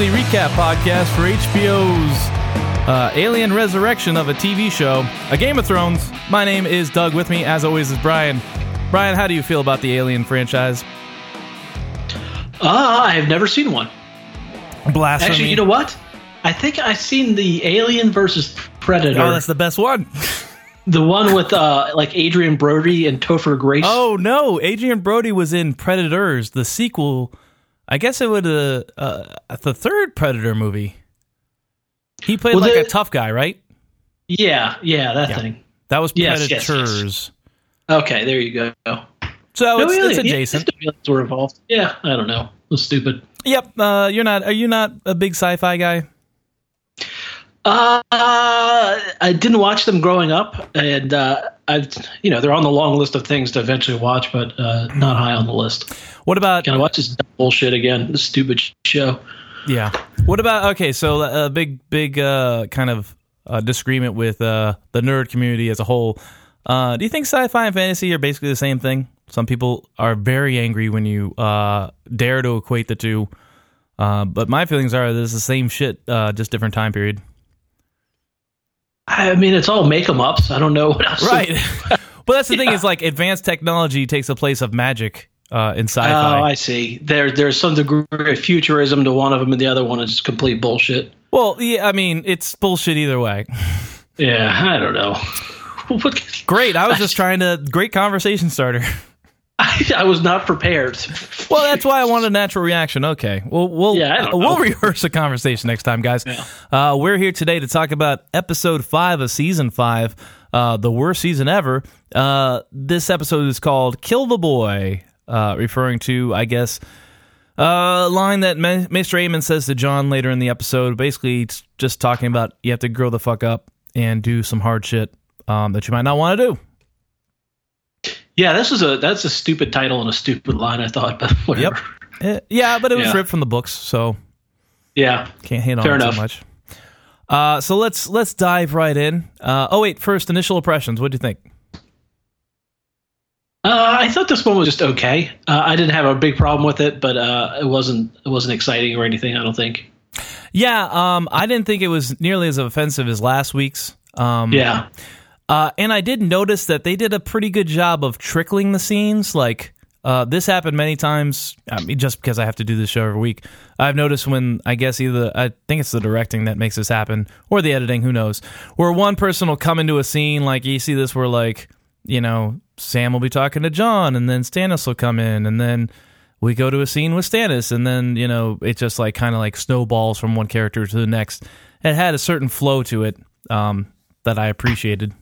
weekly recap podcast for HBO's uh, Alien Resurrection of a TV show, A Game of Thrones. My name is Doug. With me, as always, is Brian. Brian, how do you feel about the Alien franchise? Uh, I have never seen one. Blasphemy. Actually, you know what? I think I've seen the Alien versus Predator. oh, that's the best one. the one with uh, like Adrien Brody and Topher Grace. Oh no, Adrien Brody was in Predators, the sequel. I guess it would uh, uh the third Predator movie. He played Well, like the- a tough guy, right? yeah, yeah, that Yeah. thing. That was Yes, yes, yes. Predators. Okay, there you go. So No, it's, really, it's yeah, adjacent. aliens were involved. Yeah, I don't know. It was stupid. Yep. Uh, you're not. Are you not a big sci-fi guy? Uh, I didn't watch them growing up, and uh, I've you know they're on the long list of things to eventually watch, but uh, not high on the list. What about? Can I watch this bullshit again? This stupid show. Yeah. What about? Okay, so a big, big uh, kind of uh, disagreement with uh, the nerd community as a whole. Uh, do you think sci-fi and fantasy are basically the same thing? Some people are very angry when you uh, dare to equate the two. Uh, but my feelings are this is the same shit, uh, just different time period. I mean, it's all make 'em ups. I don't know what else. Right. but that's the thing is like advanced technology takes the place of magic uh, in sci-fi. Oh, I see. There, there's some degree of futurism to one of them, and the other one is complete bullshit. well, yeah, I mean, it's bullshit either way. Yeah, I don't know. Great. I was just trying to great conversation starter. I, I was not prepared. Well, that's why I wanted a natural reaction. Okay, well, we'll Yeah, uh, we'll rehearse the conversation next time, guys. Uh, we're here today to talk about episode five of season five, uh, the worst season ever. Uh, this episode is called "Kill the Boy," uh, referring to, I guess, a line that Ma- Maester Aemon says to Jon later in the episode. Basically, it's just talking about you have to grow the fuck up and do some hard shit um, that you might not want to do. Yeah, this is a that's a stupid title and a stupid line. I thought, but whatever. Yep. Uh, yeah, but it was Yeah. ripped from the books, so Yeah, Can't hate on Fair it enough. so much. Uh, so let's let's dive right in. Uh, oh wait, first initial impressions. What do you think? uh, I thought this one was just okay. Uh, I didn't have a big problem with it, but uh, it wasn't it wasn't exciting or anything. I don't think. Yeah, um, I didn't think it was nearly as offensive as last week's. Um, Yeah, uh, and I did notice that they did a pretty good job of trickling the scenes. Like uh, this happened many times. I mean, just because I have to do this show every week, I've noticed when I guess either I think it's the directing that makes this happen or the editing. Who knows? Where one person will come into a scene, like you see this, where like you know Sam will be talking to Jon, and then Stannis will come in, and then we go to a scene with Stannis, and then you know it just like kind of like snowballs from one character to the next. It had a certain flow to it um, that I appreciated.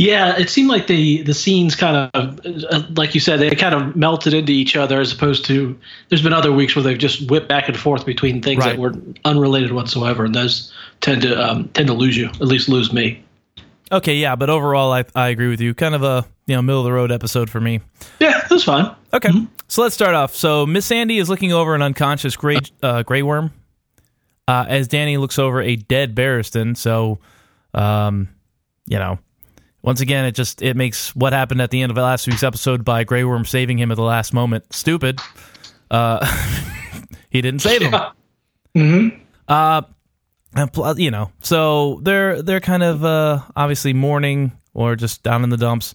Yeah. It seemed like the the scenes kind of, uh, like you said, they kind of melted into each other as opposed to. There's been other weeks where they've just whipped back and forth between things Right. that were unrelated whatsoever, and those tend to um, tend to lose you, at least lose me. Okay, yeah, but overall, I I agree with you. Kind of a you know middle of the road episode for me. Yeah, that's fine. Okay, so let's start off. So Missandei is looking over an unconscious gray uh, gray worm, uh, as Dany looks over a dead Barristan. So, um, you know, once again, it just it makes what happened at the end of last week's episode by Grey Worm saving him at the last moment stupid. Uh, he didn't save him. Uh, and pl- you know, so they're they're kind of uh, obviously mourning or just down in the dumps.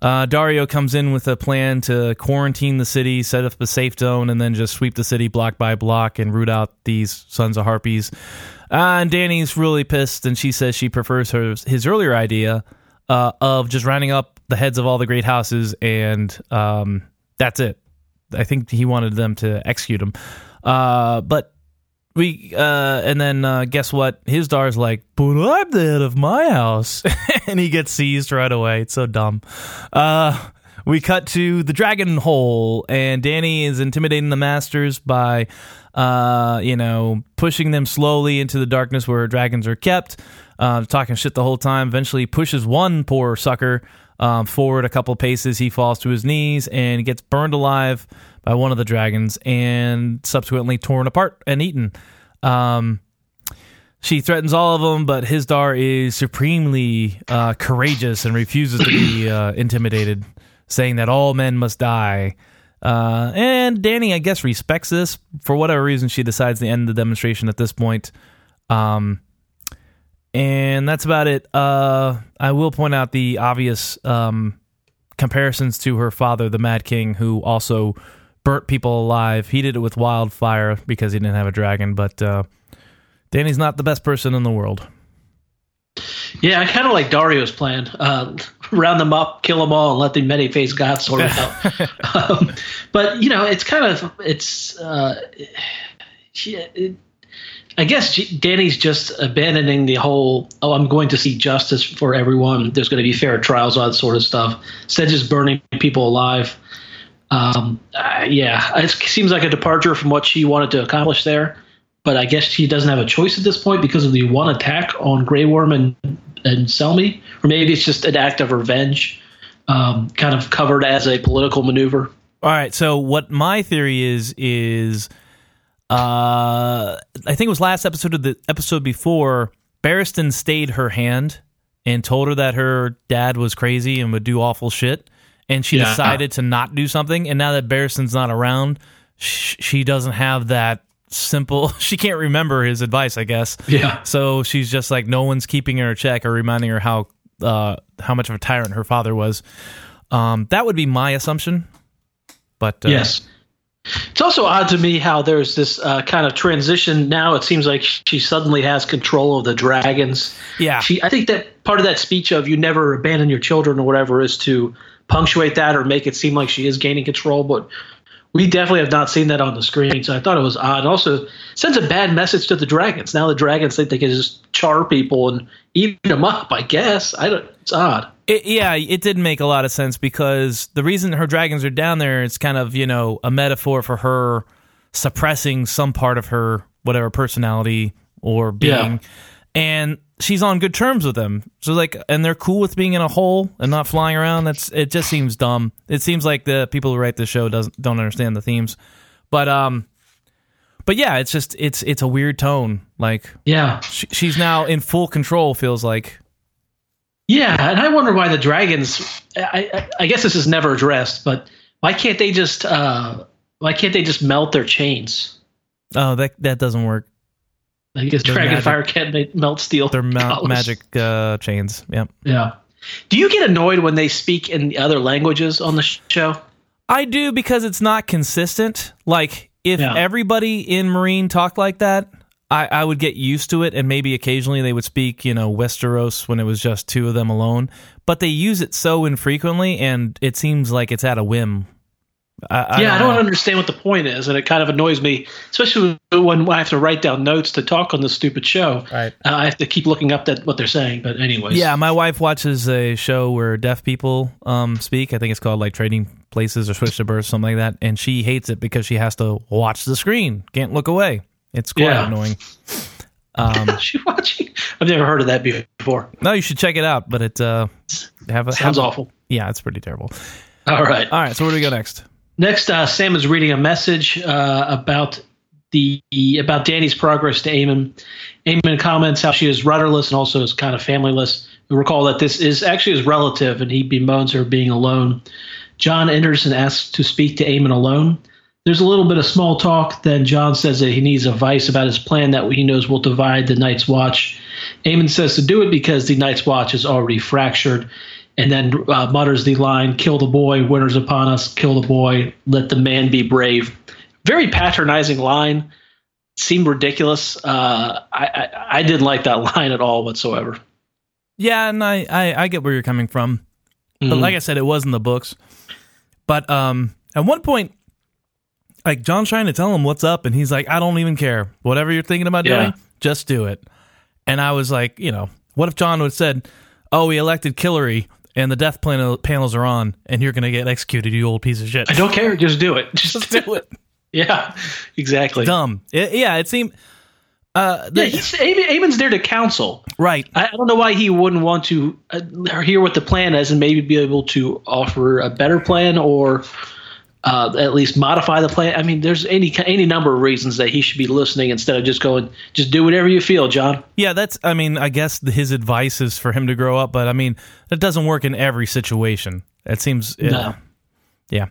Uh, Daario comes in with a plan to quarantine the city, set up a safe zone, and then just sweep the city block by block and root out these sons of harpies. Uh, and Dany's really pissed, and she says she prefers her his earlier idea uh, of just rounding up the heads of all the great houses, and um, that's it. I think he wanted them to execute him, uh, but we uh and then uh guess what? His daughter's like but i'm the head of my house. And he gets seized right away. It's so dumb. Uh we cut to the dragon hole and dany is intimidating the masters by uh you know pushing them slowly into the darkness where dragons are kept uh talking shit the whole time. Eventually pushes one poor sucker um, forward a couple paces. He falls to his knees and gets burned alive by one of the dragons and subsequently torn apart and eaten. Um, she threatens all of them, but Hizdahr is supremely uh, courageous and refuses to be uh, intimidated, saying that all men must die. Uh, and Dany, I guess, respects this for whatever reason. She decides to end the demonstration at this point. Um, and that's about it. Uh, I will point out the obvious um, comparisons to her father, the Mad King, who also burnt people alive. He did it with wildfire because he didn't have a dragon, but uh, Dany's not the best person in the world. Yeah, I kind of like Daario's plan. Uh, round them up, kill them all, and let the many faced God sort it out. um, but you know, it's kind of it's. Uh, it, I guess Dany's just abandoning the whole. Oh, I'm going to see justice for everyone. There's going to be fair trials, all that sort of stuff. Instead, just burning people alive. Um, uh, yeah, it seems like a departure from what she wanted to accomplish there. But I guess she doesn't have a choice at this point because of the one attack on Grey Worm and and Selmy, or maybe it's just an act of revenge, um, kind of covered as a political maneuver. All right. So what my theory is is, uh, I think it was last episode of the episode before. Barristan stayed her hand and told her that her dad was crazy and would do awful shit, and she yeah. decided to not do something. And now that Barristan's not around, sh- she doesn't have that simple. She can't remember his advice i guess. Yeah. So she's just like no one's keeping her a check or reminding her how uh how much of a tyrant her father was. Um that would be my assumption but uh, yes. It's also odd to me how there's this uh, kind of transition now. It seems like she suddenly has control of the dragons. Yeah. She i think that part of that speech of you never abandon your children or whatever is to punctuate that or make it seem like she is gaining control but we definitely have not seen that on the screen. So I thought it was odd. Also, sends a bad message to the dragons. Now the dragons think they can just char people and eat them up. I guess I don't. It's odd. It, yeah, it didn't make a lot of sense because the reason her dragons are down there is kind of you know a metaphor for her suppressing some part of her whatever personality or being. Yeah. And she's on good terms with them. So like, and they're cool with being in a hole and not flying around. That's it. Just seems dumb. It seems like the people who write the show doesn't don't understand the themes. But um, but yeah, it's just it's it's a weird tone. Like yeah, she, she's now in full control. Feels like. Yeah, and I wonder why the dragons. I I, I guess this is never addressed, but why can't they just uh why can't they just melt their chains? Oh, that that doesn't work. I guess Dragonfire can't melt steel. They're ma- magic uh, chains. Yep. Yeah. Do you get annoyed when they speak in other languages on the show? I do because it's not consistent. Like if yeah. everybody in Meereen talked like that, I, I would get used to it, and maybe occasionally they would speak, you know, Westeros when it was just two of them alone. But they use it so infrequently, and it seems like it's at a whim I, yeah, I don't, I don't understand what the point is, and it kind of annoys me, especially when I have to write down notes to talk on this stupid show. Right. Uh, I have to keep looking up that what they're saying. But anyways, yeah, my wife watches a show where deaf people um, speak. I think it's called like Trading Places or Switched at Birth, something like that, and she hates it because she has to watch the screen, can't look away. It's quite yeah. annoying. Um, she watching? I've never heard of that before. No, you should check it out. But it uh, have a, sounds have, awful. Yeah, it's pretty terrible. All right, all right. So where do we go next? Next, uh, Sam is reading a message uh, about the about Dany's progress to Aemon. Aemon comments how she is rudderless and also is kind of familyless. We recall that this is actually his relative, and he bemoans her being alone. Jon enters and asks to speak to Aemon alone. There's a little bit of small talk. Then Jon says that he needs advice about his plan that he knows will divide the Night's Watch. Aemon says to do it because the Night's Watch is already fractured and then uh, mutters the line, "Kill the boy, winter's upon us. Kill the boy, let the man be brave." Very patronizing line. Seemed ridiculous. Uh, I, I, I didn't like that line at all whatsoever. Yeah, and I I, I get where you're coming from, mm-hmm. but like I said, it was in the books. But um, at one point, like Jon's trying to tell him what's up, and he's like, "I don't even care. Whatever you're thinking about yeah. doing, just do it." And I was like, you know, what if Jon would have said, "Oh, we elected Killary and the death panel, panels are on, and you're going to get executed, you old piece of shit. I don't care. Just do it. Just do it. yeah, exactly. Dumb. It, yeah, it seemed. Uh, yeah, he's, Aemon's there to counsel. Right. I, I, don't know why he wouldn't want to uh, hear what the plan is and maybe be able to offer a better plan or uh, at least modify the plan. I mean, there's any any number of reasons that he should be listening instead of just going, just do whatever you feel, Jon. Yeah, that's. I mean, I guess his advice is for him to grow up, but I mean, that doesn't work in every situation. It seems. No. yeah.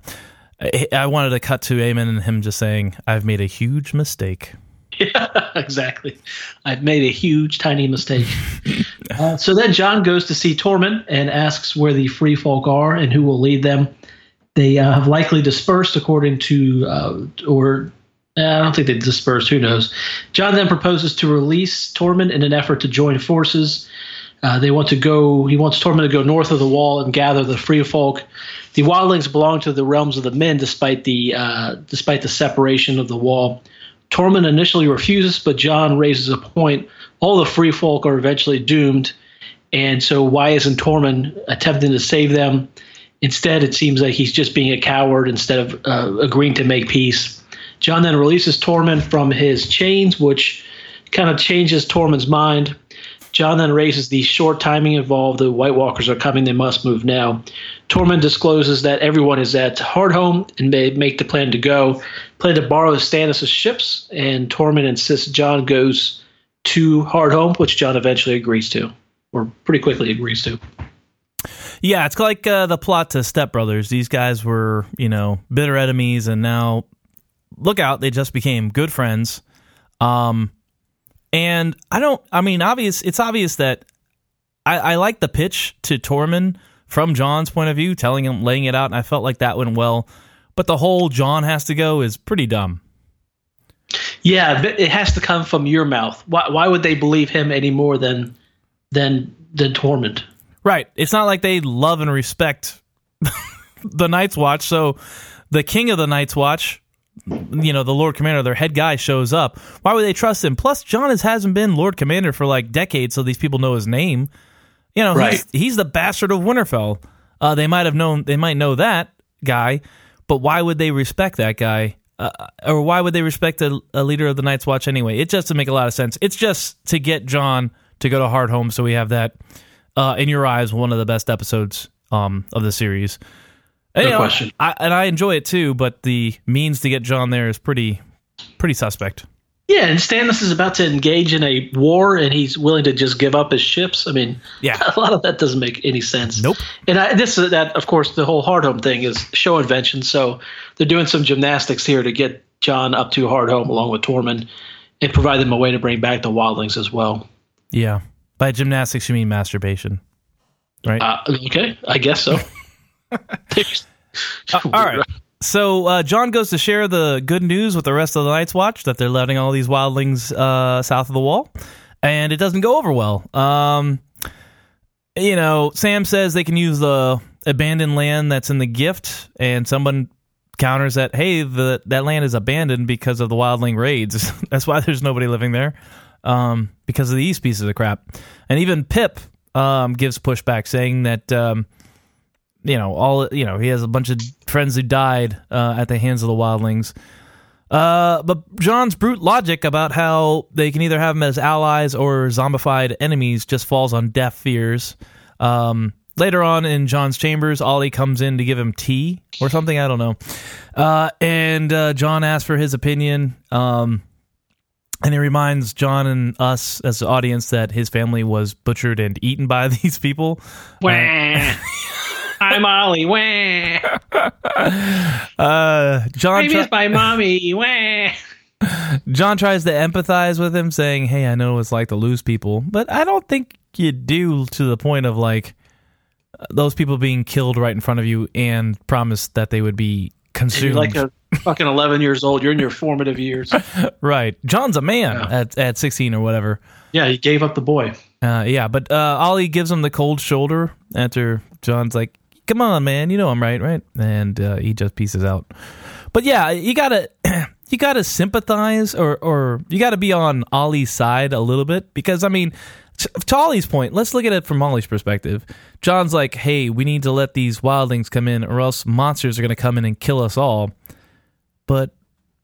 I, I wanted to cut to Aemon and him just saying, "I've made a huge mistake." Yeah, exactly. I've made a huge, tiny mistake. uh, so then Jon goes to see Tormund and asks where the free folk are and who will lead them. They uh, have likely dispersed, according to, uh, or uh, I don't think they dispersed. Who knows? Jon then proposes to release Tormund in an effort to join forces. Uh, they want to go. He wants Tormund to go north of the wall and gather the free folk. The wildlings belong to the realms of the men, despite the uh, despite the separation of the wall. Tormund initially refuses, but Jon raises a point. All the free folk are eventually doomed, and so why isn't Tormund attempting to save them? Instead, it seems like he's just being a coward instead of uh, agreeing to make peace. Jon then releases Tormund from his chains, which kind of changes Tormund's mind. Jon then raises the short timing involved. The White Walkers are coming. They must move now. Tormund discloses that everyone is at Hardhome and may make the plan to go. Plan to borrow Stannis' ships, and Tormund insists Jon goes to Hardhome, which Jon eventually agrees to, or pretty quickly agrees to. Yeah, it's like uh, the plot to Step Brothers. These guys were, you know, bitter enemies, and now look out, they just became good friends. Um, and I don't. I mean, obvious. It's obvious that I, I like the pitch to Tormund from Jon's point of view, telling him, laying it out, and I felt like that went well. But the whole Jon has to go is pretty dumb. Yeah, it has to come from your mouth. Why, why would they believe him any more than than than Tormund? Right. It's not like they love and respect the Night's Watch. So the king of the Night's Watch, you know, the Lord Commander, their head guy shows up. Why would they trust him? Plus, Jon has, hasn't been Lord Commander for like decades, so these people know his name. You know, Right. he's, he's the bastard of Winterfell. Uh, they might have known, they might know that guy, but why would they respect that guy? Uh, or why would they respect a, a leader of the Night's Watch anyway? It just doesn't make a lot of sense. It's just to get Jon to go to Hardhome, so we have that uh, in your eyes, one of the best episodes um, of the series. And, No you know, question. I, and I enjoy it too, but the means to get Jon there is pretty, pretty suspect. Yeah, and Stannis is about to engage in a war, and he's willing to just give up his ships. I mean, Yeah. a lot of that doesn't make any sense. Nope. And I, this is that, of course, the whole Hardhome thing is show invention. So they're doing some gymnastics here to get Jon up to Hardhome along with Tormund, and provide them a way to bring back the Wildlings as well. Yeah. By gymnastics, you mean masturbation, right? Uh, okay, I guess so. Uh, all right. So uh, Jon goes to share the good news with the rest of the Night's Watch that they're letting all these wildlings uh, south of the wall, and it doesn't go over well. Um, you know, Sam says they can use the abandoned land that's in the gift, and someone counters that, hey, the that land is abandoned because of the wildling raids. that's why there's nobody living there, um, because of these pieces of crap. And even Pyp um, gives pushback, saying that. Um, you know all you know he has a bunch of friends who died uh, at the hands of the wildlings uh, but jon's brute logic about how they can either have them as allies or zombified enemies just falls on deaf ears um, later on in jon's chambers olly comes in to give him tea or something i don't know uh, and uh, jon asks for his opinion um, and he reminds Jon and us as the audience that his family was butchered and eaten by these people. Wah. I'm Olly. Wah. Uh, Jon I try- miss my mommy. Wah. Jon tries to empathize with him, saying, "Hey, I know what it's like to lose people, but I don't think you do to the point of like those people being killed right in front of you and promised that they would be consumed." like a fucking 11 years old. You're in your formative years. right? Jon's a man Yeah. at at sixteen or whatever. Yeah, he gave up the boy. Uh, yeah, but uh, Olly gives him the cold shoulder after Jon's like, "Come on, man, you know I'm right, right?" And uh, he just pieces out. But yeah, you gotta you gotta sympathize or or you gotta be on Olly's side a little bit because I mean, t- to Olly's point, let's look at it from Olly's perspective. Jon's like, "Hey, we need to let these wildlings come in, or else monsters are gonna come in and kill us all." But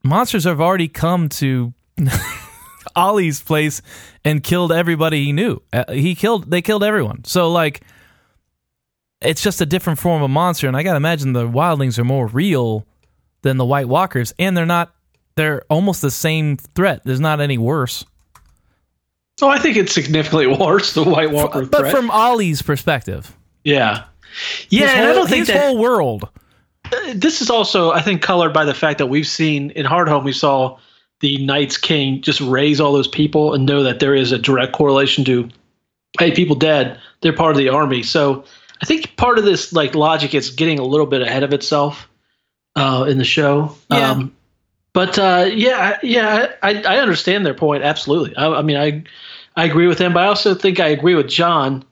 monsters have already come to Olly's place and killed everybody he knew. Uh, he killed they killed everyone. So like it's just a different form of monster and I got to imagine the wildlings are more real than the white walkers and they're not they're almost the same threat. There's not any worse. Oh, I think it's significantly worse. The White Walker But threat. from Olly's perspective. yeah, yeah, whole, I don't think his that. whole world this is also, I think, colored by the fact that we've seen in Hardhome, we saw the Night's King just raise all those people and know that there is a direct correlation to, hey, people dead, they're part of the army. So I think part of this like logic is getting a little bit ahead of itself uh, in the show. Yeah. Um, but uh, yeah, yeah, I, I understand their point absolutely. I, I mean, I I agree with him, but I also think I agree with Jon.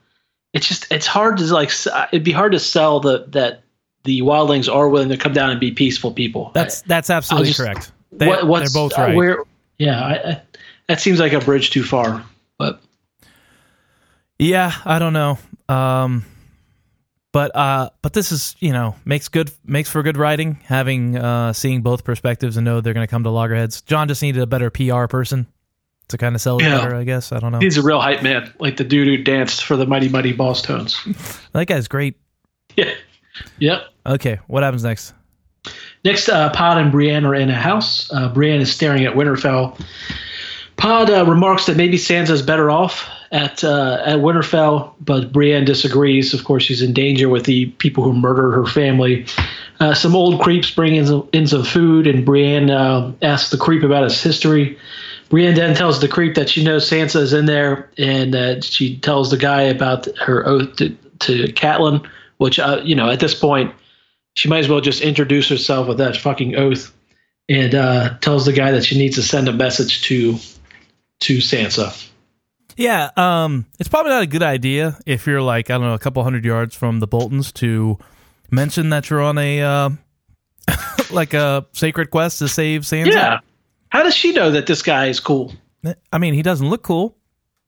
It's just it's hard to like it'd be hard to sell the that the wildlings are willing to come down and be peaceful people. That's that's absolutely just- correct. They, what, what's, they're both uh, right. where, yeah, I, I, that seems like a bridge too far. But Yeah, I don't know. Um, but uh, but this is you know makes good makes for good writing. Having uh, seeing both perspectives and know they're going to come to loggerheads. Jon just needed a better PR person to kind of sell it Yeah. better. I guess I don't know. he's a real hype man, like the dude who danced for the Mighty Mighty Bosstones. That guy's great. yeah, yep. Okay, what happens next? Next, uh, Pod and Brienne are in a house. Uh, Brienne is staring at Winterfell. Pod uh, remarks that maybe Sansa's better off at uh, at Winterfell, but Brienne disagrees. Of course, she's in danger with the people who murdered her family. Uh, some old creeps bring in some, in some food, and Brienne uh, asks the creep about his history. Brienne then tells the creep that she knows Sansa is in there, and uh, she tells the guy about her oath to, to Catelyn, which, uh, you know, at this point, she might as well just introduce herself with that fucking oath and uh, tells the guy that she needs to send a message to to Sansa. Yeah, um, it's probably not a good idea if you're like I don't know a couple hundred yards from the Boltons to mention that you're on a uh, like a sacred quest to save Sansa. Yeah. How does she know that this guy is cool? I mean he doesn't look cool.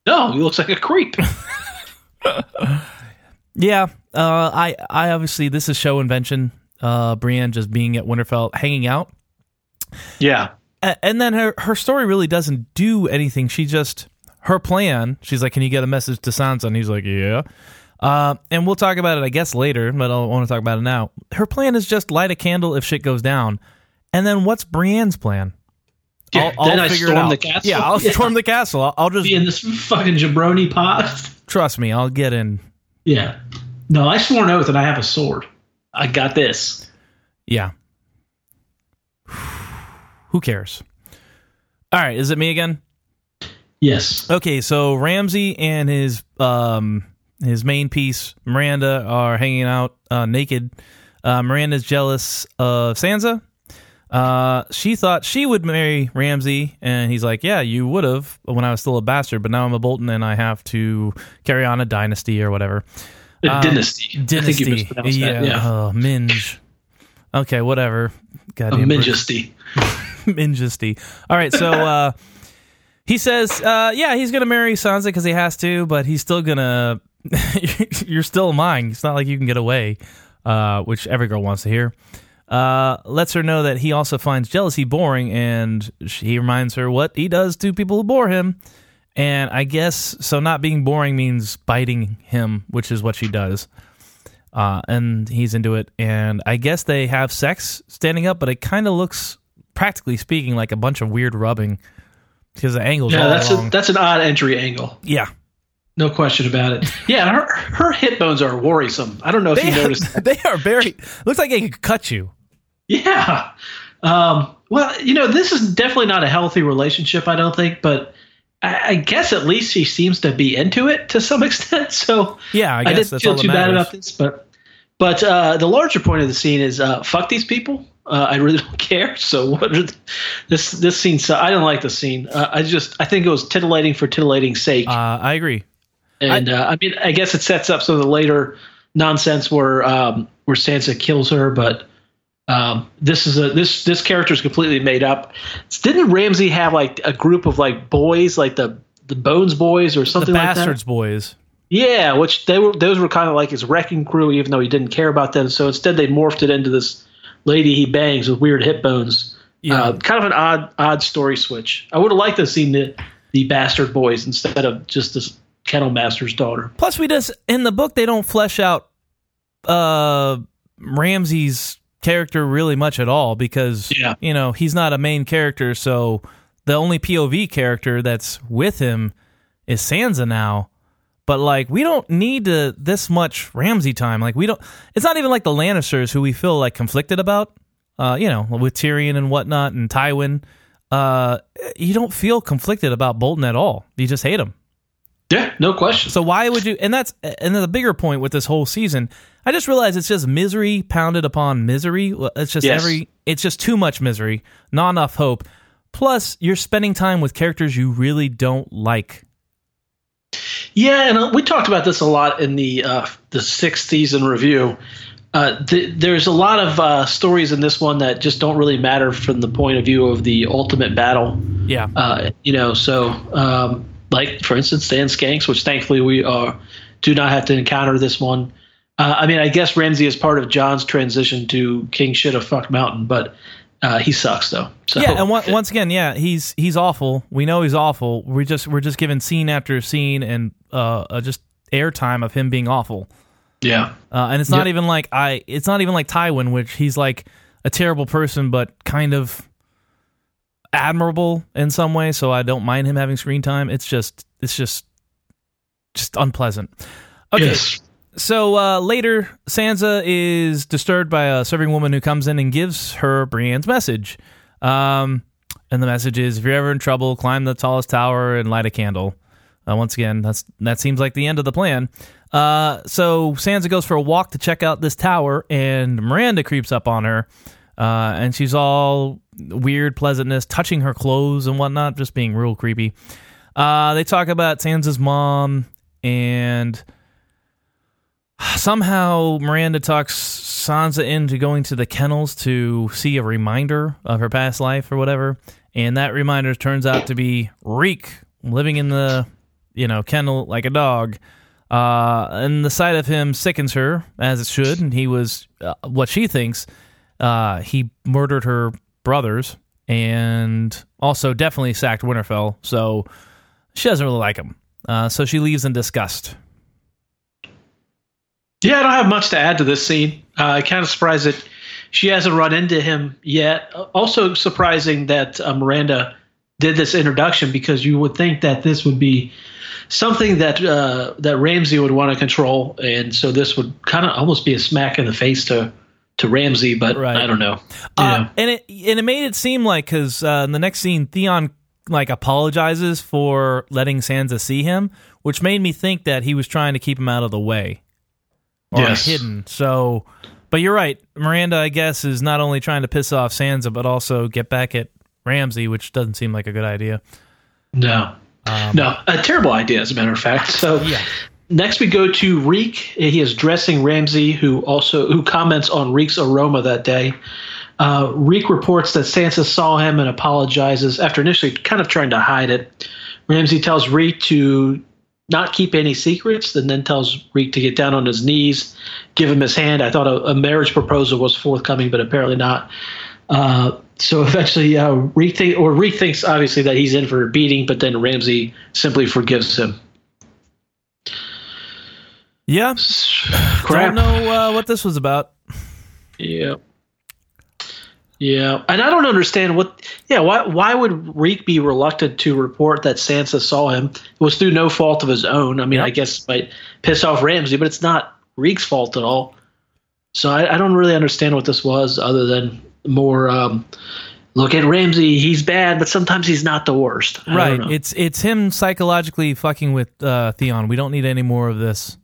No, he looks like a creep. Yeah, uh, I I obviously this is show invention. Uh, Brienne just being at Winterfell, hanging out, yeah. A- and then her her story really doesn't do anything. She just her plan. She's like, "Can you get a message to Sansa?" And he's like, "Yeah." Uh, and we'll talk about it, I guess, later. But I don't want to talk about it now. Her plan is just light a candle if shit goes down, and then what's Brienne's plan? Yeah, then I storm out. the castle. Yeah, I'll Yeah. storm the castle. I'll, I'll just Be in this fucking jabroni pot. trust me. I'll get in. Yeah. No, I swore an oath and I have a sword. I got this. Yeah. Who cares? All right, is it me again? Yes. Okay, so Ramsay and his um his main piece Myranda are hanging out uh, naked. Uh, Myranda's jealous of Sansa. Uh, she thought she would marry Ramsay, and he's like, "Yeah, you would have when I was still a bastard, but now I'm a Bolton and I have to carry on a dynasty or whatever." A Um, dynasty. I think you Dynasty, yeah. Yeah. Oh, minge. Okay, whatever. Brit- majesty. Minjesty. All right, so uh, he says, uh, yeah, he's gonna marry Sansa because he has to, but he's still gonna. You're still mine. It's not like you can get away, uh, which every girl wants to hear. Uh, lets her know that he also finds jealousy boring, and he reminds her what he does to people who bore him. And I guess so. Not being boring means biting him, which is what she does. Uh, and he's into it. And I guess they have sex standing up, but it kind of looks, practically speaking, like a bunch of weird rubbing because the angle's Yeah, all that's a, that's an odd entry angle. yeah, No question about it. Yeah, her her hip bones are worrisome. I don't know if they you noticed. they are very. Looks like they could cut you. Yeah. Um, well, you know, this is definitely not a healthy relationship, I don't think, but I, I guess at least she seems to be into it to some extent. So Yeah, I I, didn't that's feel too bad about this, but but uh, the larger point of the scene is uh, fuck these people. Uh, I really don't care. So what the, this this scene? So I don't like the scene. Uh, I just I think it was titillating for titillating sake. Uh, I agree. And I, uh, I mean, I guess it sets up some of the later nonsense where um, where Sansa kills her, but um, this is a this this character is completely made up. Didn't Ramsay have like a group of like boys, like the the Bones Boys or something like that? The Bastards boys. Yeah, which they were those were kind of like his wrecking crew, even though he didn't care about them. So instead, they morphed it into this lady he bangs with weird hip bones. Yeah. Uh, kind of an odd odd story switch. I would have liked to have seen the the bastard boys instead of just this kennel master's daughter. Plus, we just in the book they don't flesh out uh Ramsay's character really much at all because Yeah. you know he's not a main character. So the only POV character that's with him is Sansa now. but like we don't need to this much Ramsay time. Like we don't. It's not even like the Lannisters who we feel like conflicted about. Uh, you know, with Tyrion and whatnot and Tywin. Uh, you don't feel conflicted about Bolton at all. You just hate him. Yeah, no question. So why would you? And that's and the bigger point with this whole season. I just realized it's just misery pounded upon misery. It's just Yes. every. It's just too much misery, not enough hope. Plus, you're spending time with characters you really don't like. Yeah, and uh, we talked about this a lot in the uh, the sixth season review. Uh, th- there's a lot of uh, stories in this one that just don't really matter from the point of view of the ultimate battle. Yeah, Uh, you know, so um, like for instance, Stan Skanks, which thankfully we uh, do not have to encounter this one. Uh, I mean, I guess Ramsay is part of Jon's transition to King Shit of Fuck Mountain, but uh, he sucks though. So yeah, and one, once again, yeah, he's he's awful. We know he's awful. We just we're just given scene after scene and uh, uh just airtime of him being awful. yeah, Uh, and it's not Yep. even like I. It's not even like Tywin, which he's like a terrible person, but kind of admirable in some way. So I don't mind him having screen time. It's just, it's just, just unpleasant. Okay, yes, so uh, later, Sansa is disturbed by a serving woman who comes in and gives her Brienne's message. Um, and the message is: If you're ever in trouble, climb the tallest tower and light a candle. Uh, once again, that's that seems like the end of the plan. Uh, so Sansa goes for a walk to check out this tower, and Myranda creeps up on her, uh, and she's all weird pleasantness, touching her clothes and whatnot, just being real creepy. Uh, they talk about Sansa's mom, and somehow Myranda talks Sansa into going to the kennels to see a reminder of her past life or whatever, and that reminder turns out to be Reek living in the you know kennel like a dog. Uh, and the sight of him sickens her, as it should. And he was uh, what she thinks uh, he murdered her brothers and also definitely sacked Winterfell. So she doesn't really like him. Uh, so she leaves in disgust. yeah. I don't have much to add to this scene. Uh, kind of surprised that she hasn't run into him yet. Also surprising that uh, Myranda did this introduction because you would think that this would be something that uh, that Ramsay would want to control, and so this would kind of almost be a smack in the face to to Ramsay. But Right. I don't know. Uh, Yeah. and it and it made it seem like because uh, in the next scene, Theon like apologizes for letting Sansa see him, which made me think that he was trying to keep him out of the way or Yes. hidden. So, but you're right. Myranda, I guess, is not only trying to piss off Sansa, but also get back at Ramsay, which doesn't seem like a good idea. no, Um, no, a terrible idea, as a matter of fact. So Yeah. Next, we go to Reek. He is dressing Ramsay, who also who comments on Reek's aroma that day. Uh, Reek reports that Sansa saw him and apologizes after initially kind of trying to hide it. Ramsay tells Reek to not keep any secrets, and then tells Reek to get down on his knees, give him his hand. I thought a, a marriage proposal was forthcoming, but apparently not. Uh, so eventually, uh, Reek think, or Reek thinks obviously that he's in for a beating, but then Ramsay simply forgives him. Yeah. Crap. Don't know uh, what this was about. Yeah. Yeah, and I don't understand what. Yeah, why why would Reek be reluctant to report that Sansa saw him? It was through no fault of his own. I mean, Yep. I guess it might piss off Ramsay, but it's not Reek's fault at all. So I, I don't really understand what this was, other than more. Um, look at Ramsay; he's bad, but sometimes he's not the worst. I Right. It's it's him psychologically fucking with uh, Theon. We don't need any more of this.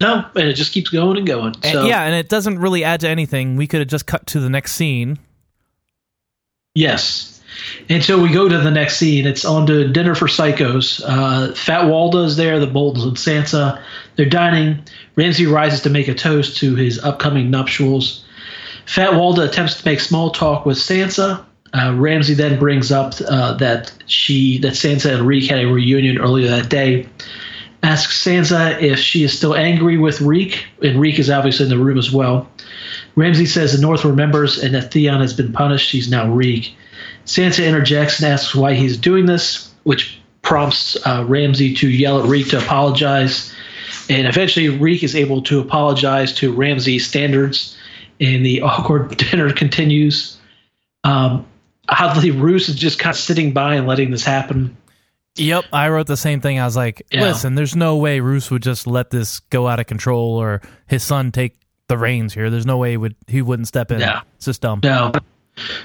No, and it just keeps going and going. And- yeah, and it doesn't really add to anything. We could have just cut to the next scene. Yes. And so we go to the next scene. It's on to dinner for psychos. Uh, Fat Walda is there, the Boltons and Sansa. They're dining. Ramsay rises to make a toast to his upcoming nuptials. Fat Walda attempts to make small talk with Sansa. Uh, Ramsay then brings up uh, that she that Sansa and Reek had a reunion earlier that day. Asks Sansa if she is still angry with Reek, and Reek is obviously in the room as well. Ramsay says the North remembers and that Theon has been punished. He's now Reek. Sansa interjects and asks why he's doing this, which prompts uh, Ramsay to yell at Reek to apologize. And eventually, Reek is able to apologize to Ramsay's standards, and the awkward dinner continues. Um, oddly, Roose is just kind of sitting by and letting this happen. Yep, I wrote the same thing. I was like, Yeah. listen, there's no way Roose would just let this go out of control or his son take the reins here. There's no way he would he wouldn't step in. Yeah. It's just dumb. No.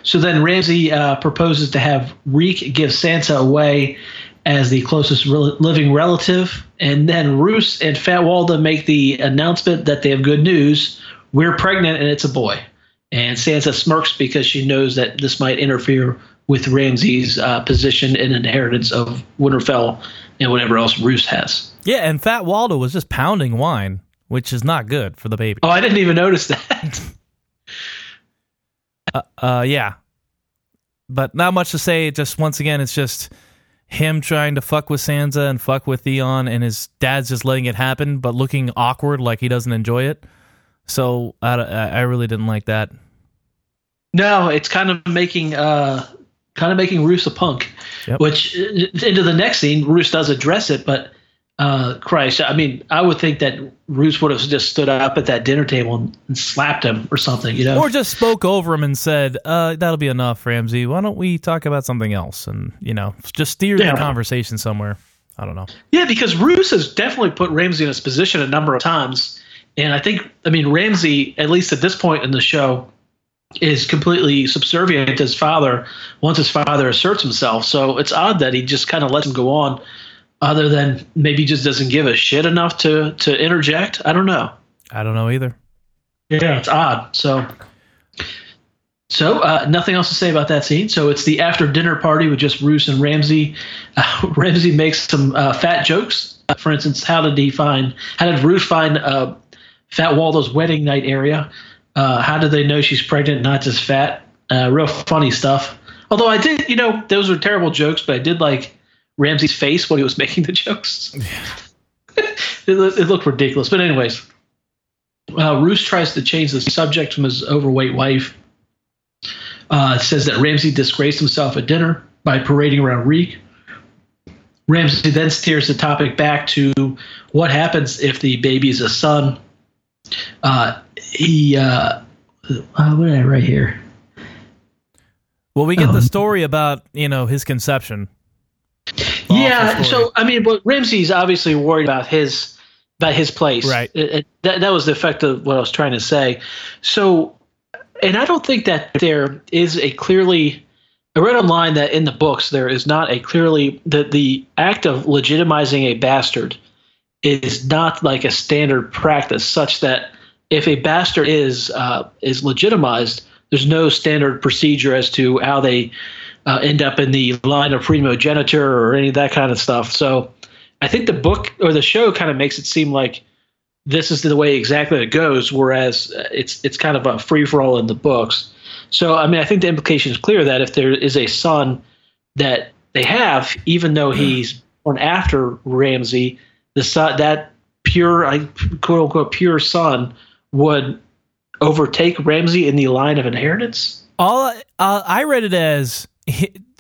So then Ramsay uh, proposes to have Reek give Sansa away as the closest rel- living relative, and then Roose and Fat Walda make the announcement that they have good news: we're pregnant and it's a boy. And Sansa smirks because she knows that this might interfere with Ramsay's uh, position and inheritance of Winterfell and whatever else Roose has. Yeah, and Fat Walda was just pounding wine, which is not good for the baby. Oh, I didn't even notice that. Uh, uh, yeah, but not much to say. Just once again, it's just him trying to fuck with Sansa and fuck with Theon, and his dad's just letting it happen, but looking awkward, like he doesn't enjoy it. So I, I really didn't like that. No, it's kind of making uh, kind of making Roose a punk. Yep. Which uh, into the next scene, Roose does address it, but uh, Christ, I mean, I would think that Roose would have just stood up at that dinner table and, and slapped him or something, you know? Or just spoke over him and said, uh, "That'll be enough, Ramsay. Why don't we talk about something else?" And you know, just steer Yeah. the conversation somewhere. I don't know. Yeah, because Roose has definitely put Ramsay in his position a number of times. And I think, I mean, Ramsay, at least at this point in the show, is completely subservient to his father once his father asserts himself. So it's odd that he just kind of lets him go on, other than maybe just doesn't give a shit enough to, to interject. I don't know. I don't know either. Yeah, it's odd. So, so uh, nothing else to say about that scene. So it's the after dinner party with just Roose and Ramsay. Uh, Ramsay makes some uh, fat jokes. Uh, for instance, how did he find? How did Roose find uh, Fat Walda's wedding night area? Uh, how do they know she's pregnant, not just fat? Uh, real funny stuff. Although I did, you know, those were terrible jokes, but I did like Ramsay's face when he was making the jokes. it, it looked ridiculous. But anyways, uh, Roose tries to change the subject from his overweight wife. Uh, says that Ramsay disgraced himself at dinner by parading around Reek. Ramsay then steers the topic back to what happens if the baby is a son. Uh, he, uh, uh, what did I write here? Well, we get Oh. the story about you know his conception. The yeah, so I mean, but Ramsay's obviously worried about his about his place. Right. It- it- that that was the effect of what I was trying to say. So, and I don't think that there is a clearly. I read online that in the books there is not a clearly that the act of legitimizing a bastard is not like a standard practice, such that if a bastard is uh, is legitimized, there's no standard procedure as to how they uh, end up in the line of primogeniture or any of that kind of stuff. So I think the book or the show kind of makes it seem like this is the way exactly it goes, whereas it's it's kind of a free for all in the books. So I mean, I think the implication is clear that if there is a son that they have, even though he's born after Ramsay, the son that pure, quote unquote pure son would overtake Ramsay in the line of inheritance. All uh, I read it as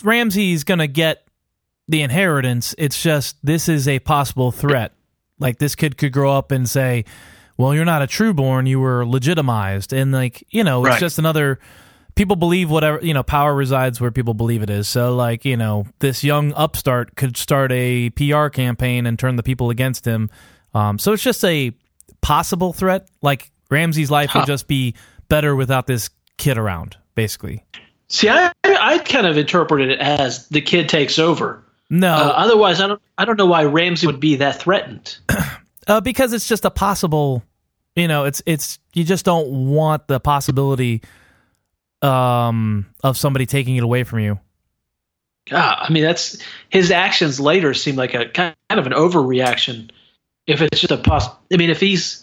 Ramsay's gonna get the inheritance. It's just this is a possible threat. Like this kid could grow up and say, "Well, you're not a trueborn. You were legitimized," and like you know, it's Right. just another. People believe whatever you know. Power resides where people believe it is. So, like you know, this young upstart could start a PR campaign and turn the people against him. Um, so it's just a possible threat. Like Ramsay's life Huh. would just be better without this kid around, basically. See, I I kind of interpreted it as the kid takes over. No, Uh, otherwise, I don't I don't know why Ramsay would be that threatened. uh, because it's just a possible. You know, it's it's you just don't want the possibility um of somebody taking it away from you. Ah, I mean, that's his actions later seem like a kind of an overreaction. If it's just a poss, I mean, if he's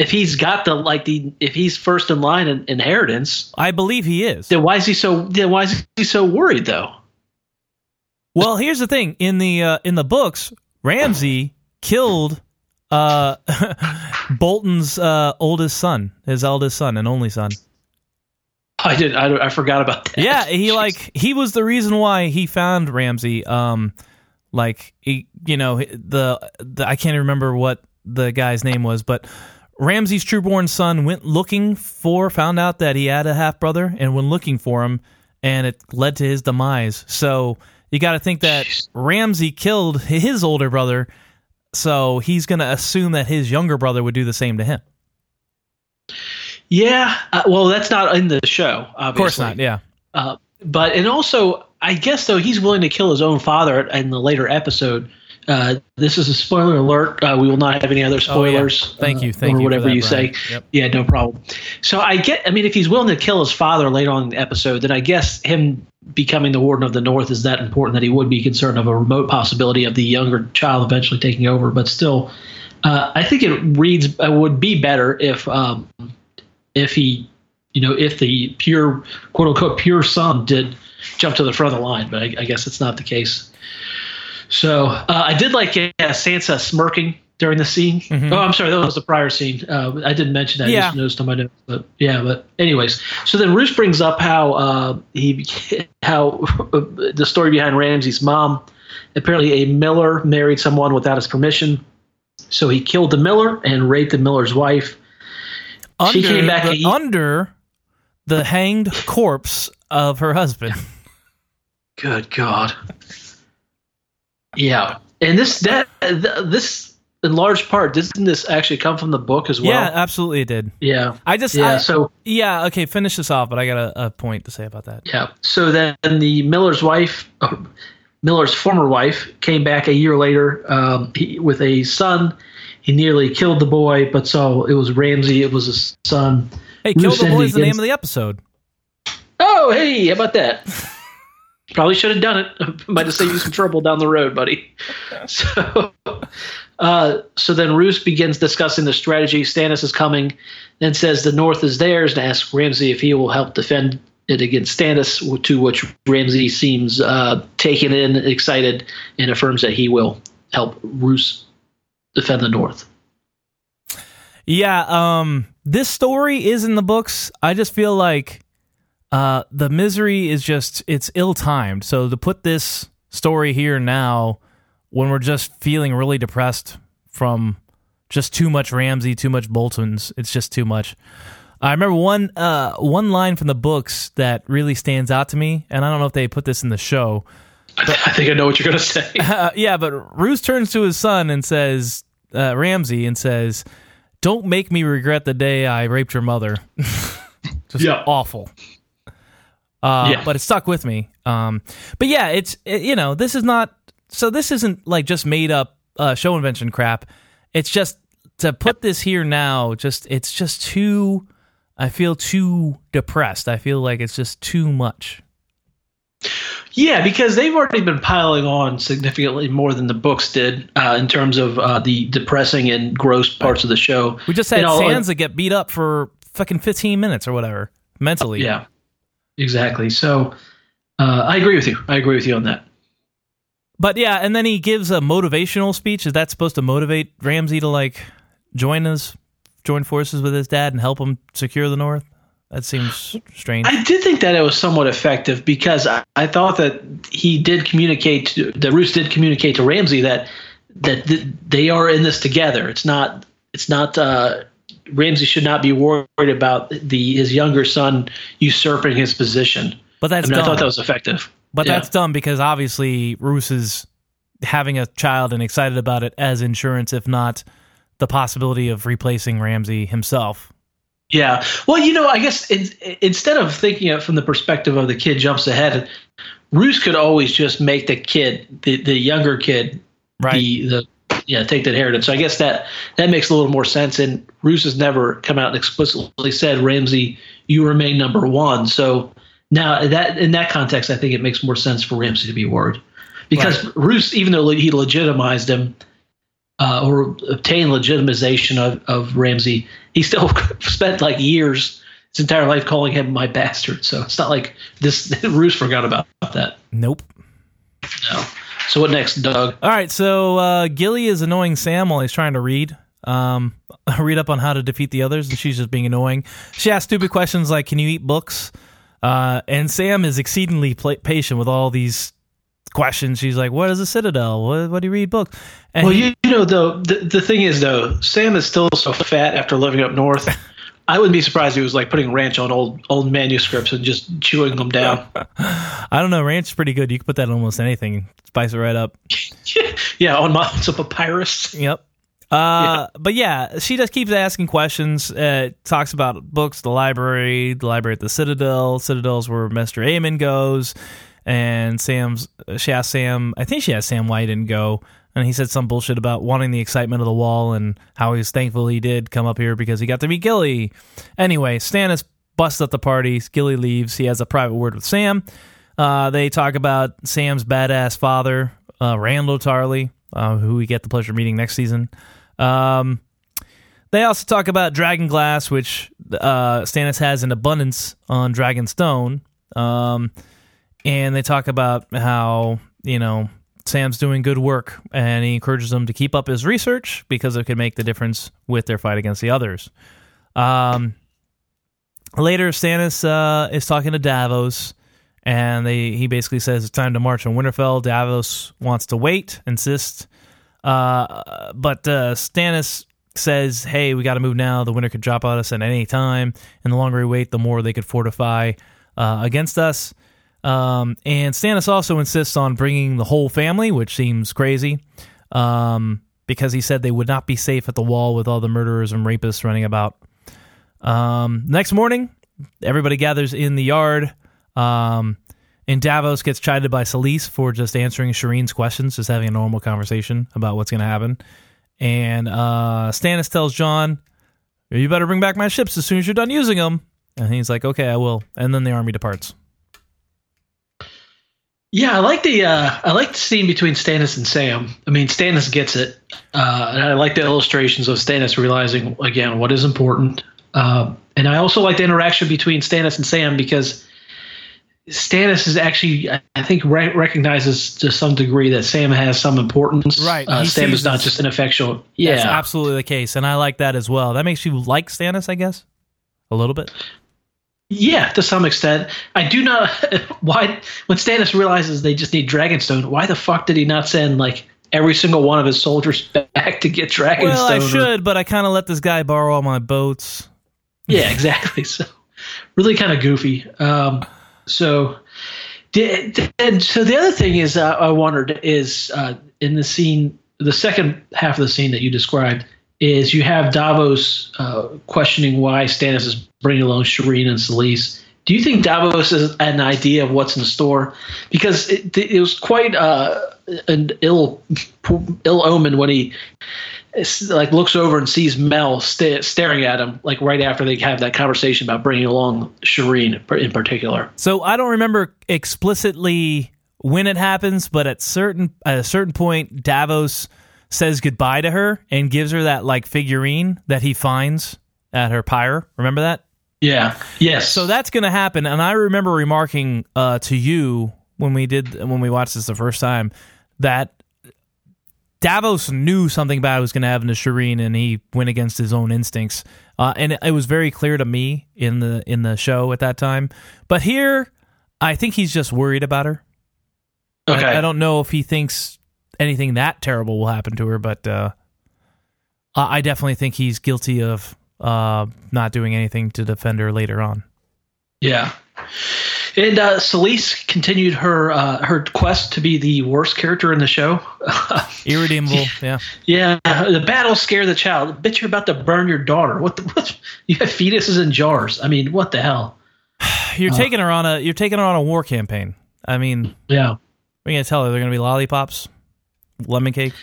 if he's got the like the if he's first in line in inheritance, I believe he is. then why is he so then why is he so worried though? Well, here's the thing in the uh, in the books, Ramsay killed uh Bolton's uh oldest son, his eldest son and only son. I did I, I forgot about that. Yeah, he like he was the reason why he found Ramsay. Um, like he, you know, the, the I can't remember what the guy's name was, but Ramsay's trueborn son went looking for, found out that he had a half brother, and went looking for him, and it led to his demise. So you got to think that Ramsay killed his older brother, so he's going to assume that his younger brother would do the same to him. Yeah, uh, well, that's not in the show, obviously. Of course not. Yeah. Uh, but and also, I guess though he's willing to kill his own father in the later episode. Uh, this is a spoiler alert. Uh, we will not have any other Oh, yeah. spoilers. Thank you. uh, Thank or you whatever that, you Brian. say. Yep. Yeah, no problem. So I get. I mean, if he's willing to kill his father later on in the episode, then I guess him becoming the warden of the North is that important that he would be concerned of a remote possibility of the younger child eventually taking over. But still, uh, I think it reads uh, would be better if um, if he, you know, if the pure quote unquote pure son did jump to the front of the line. But I, I guess it's not the case. So uh, I did like uh, Sansa smirking during the scene. Mhm. Oh, I'm sorry, that was the prior scene. Uh, I didn't mention that. I Yeah. just noticed on my notes. But yeah, but anyways, so then Roose brings up how uh, he how the story behind Ramsay's mom. Apparently, a Miller married someone without his permission, so he killed the Miller and raped the Miller's wife. Under, She came back the, under the hanged corpse of her husband. Good God. Yeah, and this that this in large part doesn't this actually come from the book as well? yeah, absolutely it did. yeah, I just, yeah. I- so yeah, okay, finish this off, but I got a, a point to say about that. Yeah. So then the Miller's wife, uh, Miller's former wife, came back a year later um, he, with a son. He nearly killed the boy, but so it was Ramsay. It was his son. Hey, Kill Roose the Boy is the name of the episode. Oh, hey, how about that? Probably should have done it. Might have saved you some trouble down the road, buddy. So, uh, so then Roose begins discussing the strategy. Stannis is coming, then says the North is theirs, and asks Ramsay if he will help defend it against Stannis. To which Ramsay seems uh, taken in, excited, and affirms that he will help Roose defend the North. Yeah, um, this story is in the books. I just feel like uh, the misery is just it's ill timed. So to put this story here now, when we're just feeling really depressed from just too much Ramsay, too much Bolton's, it's just too much. I remember one uh, one line from the books that really stands out to me, and I don't know if they put this in the show. I think I know what you're going to say. Uh, yeah, but Roose turns to his son and says, uh, Ramsay, and says, "Don't make me regret the day I raped your mother." Just Yeah. awful. Uh, Yeah. But it stuck with me. Um, but yeah, it's it, you know this is not so this isn't like just made up uh, show invention crap. It's just to put this here now. Just it's just too. I feel too depressed. I feel like it's just too much. Yeah, because they've already been piling on significantly more than the books did uh, in terms of uh, the depressing and gross parts of the show. We just had like- Sansa get beat up for fucking fifteen minutes or whatever mentally. Yeah, exactly. So uh, I agree with you. I agree with you on that. But yeah, and then he gives a motivational speech. Is that supposed to motivate Ramsay to like join us, join forces with his dad and help him secure the North? That seems strange. I did think that it was somewhat effective because I, I thought that he did communicate to that Roose did communicate to Ramsay that that th- they are in this together. It's not it's not uh, Ramsay should not be worried about the his younger son usurping his position. but I that's mean, I dumb. thought that was effective. but yeah. that's dumb because obviously Roose is having a child and excited about it as insurance, if not the possibility of replacing Ramsay himself. Yeah. Well, you know, I guess in, instead of thinking it from the perspective of the kid jumps ahead, Roose could always just make the kid, the, the younger kid, Right. the, the yeah, take that inheritance. So I guess that that makes a little more sense. And Roose has never come out and explicitly said, Ramsay, you remain number one. So now that in that context, I think it makes more sense for Ramsay to be worried because Roose, even though he legitimized him uh, or obtained legitimization of, of Ramsay, he still spent like years, his entire life calling him my bastard. So it's not like this Roose forgot about that. Nope. No. So what next, Doug? All right, so uh, Gilly is annoying Sam while he's trying to read. Um, read up on how to defeat the others, and she's just being annoying. She asks stupid questions like, "Can you eat books?" Uh, and Sam is exceedingly pla patient with all these questions. She's like, "What is a citadel? What, what do you read books?" And Well, he- you, you know, though, the, the thing is, though, Sam is still so fat after living up north. I wouldn't be surprised if he was like putting ranch on old old manuscripts and just chewing them down. I don't know. Ranch is pretty good. You can put that on almost anything. Spice it right up. yeah, on miles of papyrus. Yep. Uh, yeah. But yeah, she just keeps asking questions. Uh, talks about books, the library, the library at the Citadel. Citadel's where Maester Aemon goes. And Sam's, she asked Sam, I think she asked Sam why he didn't go. And he said some bullshit about wanting the excitement of the wall and how he was thankful he did come up here because he got to meet Gilly. Anyway, Stannis busts up the party. Gilly leaves. He has a private word with Sam. Uh, they talk about Sam's badass father, uh, Randyll Tarly, uh, who we get the pleasure of meeting next season. Um, they also talk about Dragon Glass, which uh, Stannis has in abundance on Dragonstone. Um, and they talk about how, you know, Sam's doing good work and he encourages them to keep up his research because it could make the difference with their fight against the others. Um, later, Stannis uh, is talking to Davos and they he basically says it's time to march on Winterfell. Davos wants to wait, insists uh, but uh, Stannis says, "Hey, we got to move now. The winter could drop on us at any time, and the longer we wait, the more they could fortify uh, against us." Um, and Stannis also insists on bringing the whole family, which seems crazy, um, because he said they would not be safe at the wall with all the murderers and rapists running about. Um, next morning, everybody gathers in the yard. Um, and Davos gets chided by Selyse for just answering Shireen's questions, just having a normal conversation about what's going to happen. And uh, Stannis tells Jon, "You better bring back my ships as soon as you're done using them." And he's like, "Okay, I will." And then the army departs. Yeah, I like the uh, I like the scene between Stannis and Sam. I mean, Stannis gets it, uh, and I like the illustrations of Stannis realizing again what is important. Uh, and I also like the interaction between Stannis and Sam because Stannis is actually, I think, re- recognizes to some degree that Sam has some importance. Right. Uh, Sam is not just an effectual. Yeah. That's absolutely the case. And I like that as well. That makes you like Stannis, I guess, a little bit. Yeah, to some extent. I do not. Why, when Stannis realizes they just need Dragonstone, why the fuck did he not send, like, every single one of his soldiers back to get Dragonstone? Well, I should, but I kind of let this guy borrow all my boats. Yeah, exactly. So, really kind of goofy. Um, so, and so the other thing is, uh, I wondered is uh, in the scene, the second half of the scene that you described is you have Davos uh, questioning why Stannis is bringing along Shireen and Selyse. Do you think Davos has an idea of what's in store? Because it, it was quite uh, an ill ill omen when he like looks over and sees Mel st- staring at him, like right after they have that conversation about bringing along Shireen in particular. So I don't remember explicitly when it happens, but at certain at a certain point, Davos says goodbye to her and gives her that like figurine that he finds at her pyre. Remember that? Yeah. Yes. So that's going to happen, and I remember remarking uh, to you when we did when we watched this the first time that Davos knew something bad was going to happen to Shireen, and he went against his own instincts. Uh, and it, was very clear to me in the in the show at that time. But here, I think he's just worried about her. Okay. I, I don't know if he thinks anything that terrible will happen to her, but uh, I definitely think he's guilty of uh, not doing anything to defend her later on. Yeah. And uh, Selyse continued her uh, her quest to be the worst character in the show. Irredeemable, yeah. Yeah, the battle scare the child. Bitch, you're about to burn your daughter. What? The, what? You have fetuses in jars. I mean, what the hell? You're uh, taking her on a you're taking her on a war campaign. I mean, yeah. We're gonna tell her? They're gonna be lollipops, lemon cake.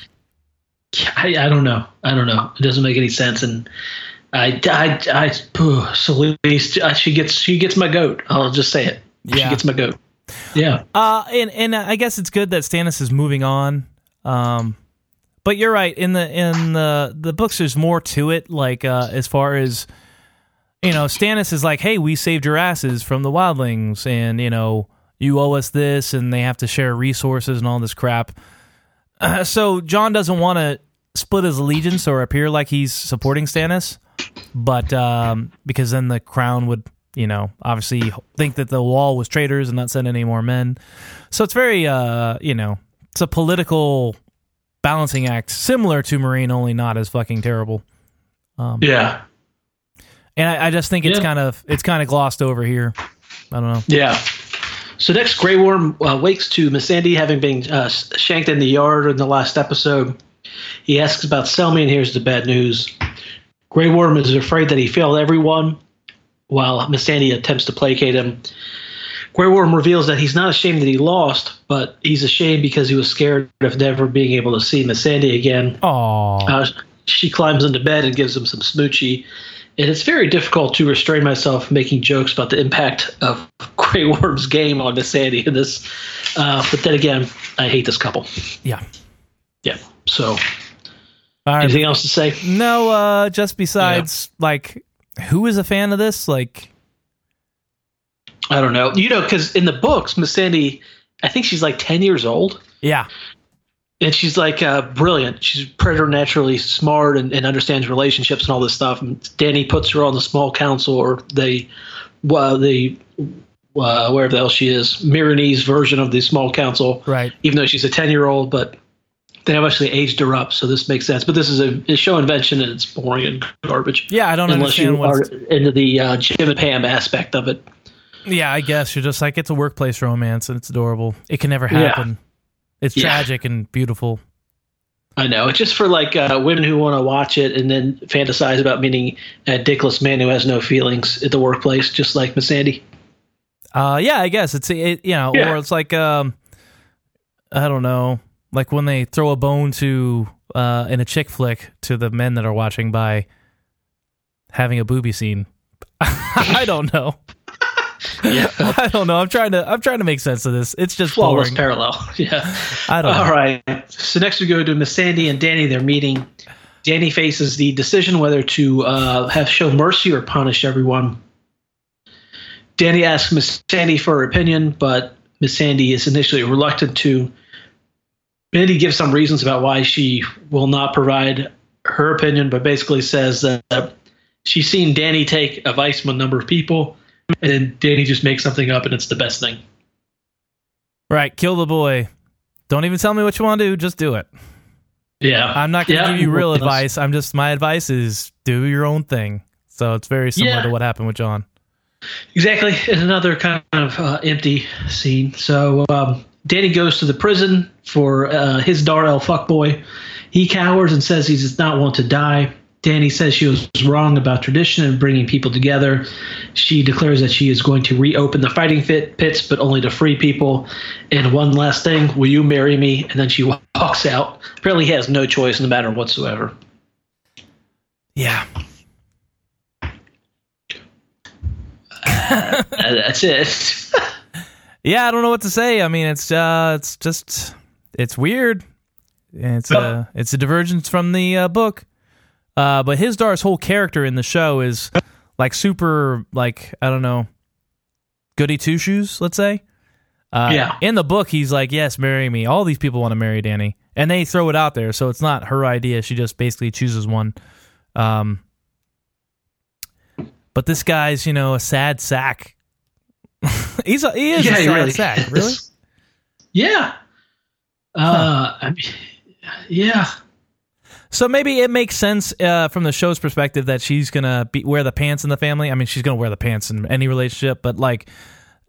I, I don't know. I don't know. It doesn't make any sense. And I, I, I, Selyse, she gets, she gets my goat. I'll just say it. Yeah. She gets my goat. Yeah. Uh, and and I guess it's good that Stannis is moving on. Um, but you're right. In the in the the books, there's more to it. Like uh, as far as you know, Stannis is like, "Hey, we saved your asses from the wildlings, and you know, you owe us this," and they have to share resources and all this crap. Uh, so Jon doesn't want to split his allegiance or appear like he's supporting Stannis, but um, because then the crown would you know, obviously think that the wall was traitors and not send any more men. So it's very, uh, you know, it's a political balancing act similar to Meereen, only not as fucking terrible. Um, yeah. and I, I just think it's Yeah. kind of it's kind of glossed over here. I don't know. Yeah. So next, Grey Worm uh, wakes to Missandei having been uh, shanked in the yard in the last episode. He asks about Selmy, and here's the bad news. Grey Worm is afraid that he failed everyone, while Missandei attempts to placate him. Grey Worm reveals that he's not ashamed that he lost, but he's ashamed because he was scared of never being able to see Missandei again. Oh, Uh, she climbs into bed and gives him some smoochie. And it's very difficult to restrain myself from making jokes about the impact of Grey Worm's game on Missandei in this. Uh, but then again, I hate this couple. yeah. Yeah. So, right. anything else to say? No, uh, just besides like who is a fan of this? Like, I don't know. You know, because in the books, Missandei, I think she's like 10 years old. yeah, And she's like uh, brilliant. She's preternaturally smart and, and understands relationships and all this stuff. And Dany puts her on the small council or the, well, the, uh, wherever the hell she is, Meereenese version of the small council. right. Even though she's a 10 year old, but they have actually aged her up. So this makes sense. But this is a, a show invention and it's boring and garbage. Yeah, I don't Unless understand you are into the uh, Jim and Pam aspect of it. Yeah, I guess you're just like it's a workplace romance and it's adorable. It can never Yeah. It's Yeah. tragic and beautiful. I know. It's just for like uh, women who want to watch it and then fantasize about meeting a dickless man who has no feelings at the workplace, just like Missandei. Uh, yeah, I guess it's it, you know, Yeah. or it's like um, I don't know, like when they throw a bone to uh in a chick flick to the men that are watching by having a booby scene. I don't know. Yeah. I don't know. I'm trying to I'm trying to make sense of this. It's just Flawless boring. parallel. Yeah. I don't know. All right. So next we go to Missandei and Dany. They're meeting. Dany faces the decision whether to uh, have show mercy or punish everyone. Dany asks Missandei for her opinion, but Missandei is initially reluctant to. Mindy gives some reasons about why she will not provide her opinion, but basically says that she's seen Dany take advice from a number of people, and then Dany just makes something up, and it's the best thing. Right, kill the boy. Don't even tell me what you want to do. Just do it. Yeah, I'm not going to Yeah. give you real advice. I'm just my advice is do your own thing. So it's very similar Yeah. to what happened with Jon. Exactly. It's another kind of uh, empty scene. So um, Dany goes to the prison for uh, his Darrell fuckboy. He cowers and says he does not want to die. Dany says she was wrong about tradition and bringing people together. She declares that she is going to reopen the fighting fit pits, but only to free people. And one last thing, will you marry me? And then she walks out. Apparently, he has no choice in the matter whatsoever. Yeah. Uh, that's it. Yeah, I don't know what to say. I mean, it's uh it's just it's weird. It's uh it's a divergence from the uh, book. Uh but Hizdahr's whole character in the show is like super like I don't know goody two shoes, let's say. Uh, Yeah. In the book, he's like, "Yes, marry me." All these people want to marry Dany, and they throw it out there, so it's not her idea. She just basically chooses one. Um, but this guy's, you know, a sad sack. he's a, he is a sad really sack, is. really. Yeah. Uh, I mean, yeah. So maybe it makes sense uh, from the show's perspective that she's gonna be, wear the pants in the family. I mean, she's gonna wear the pants in any relationship, but like,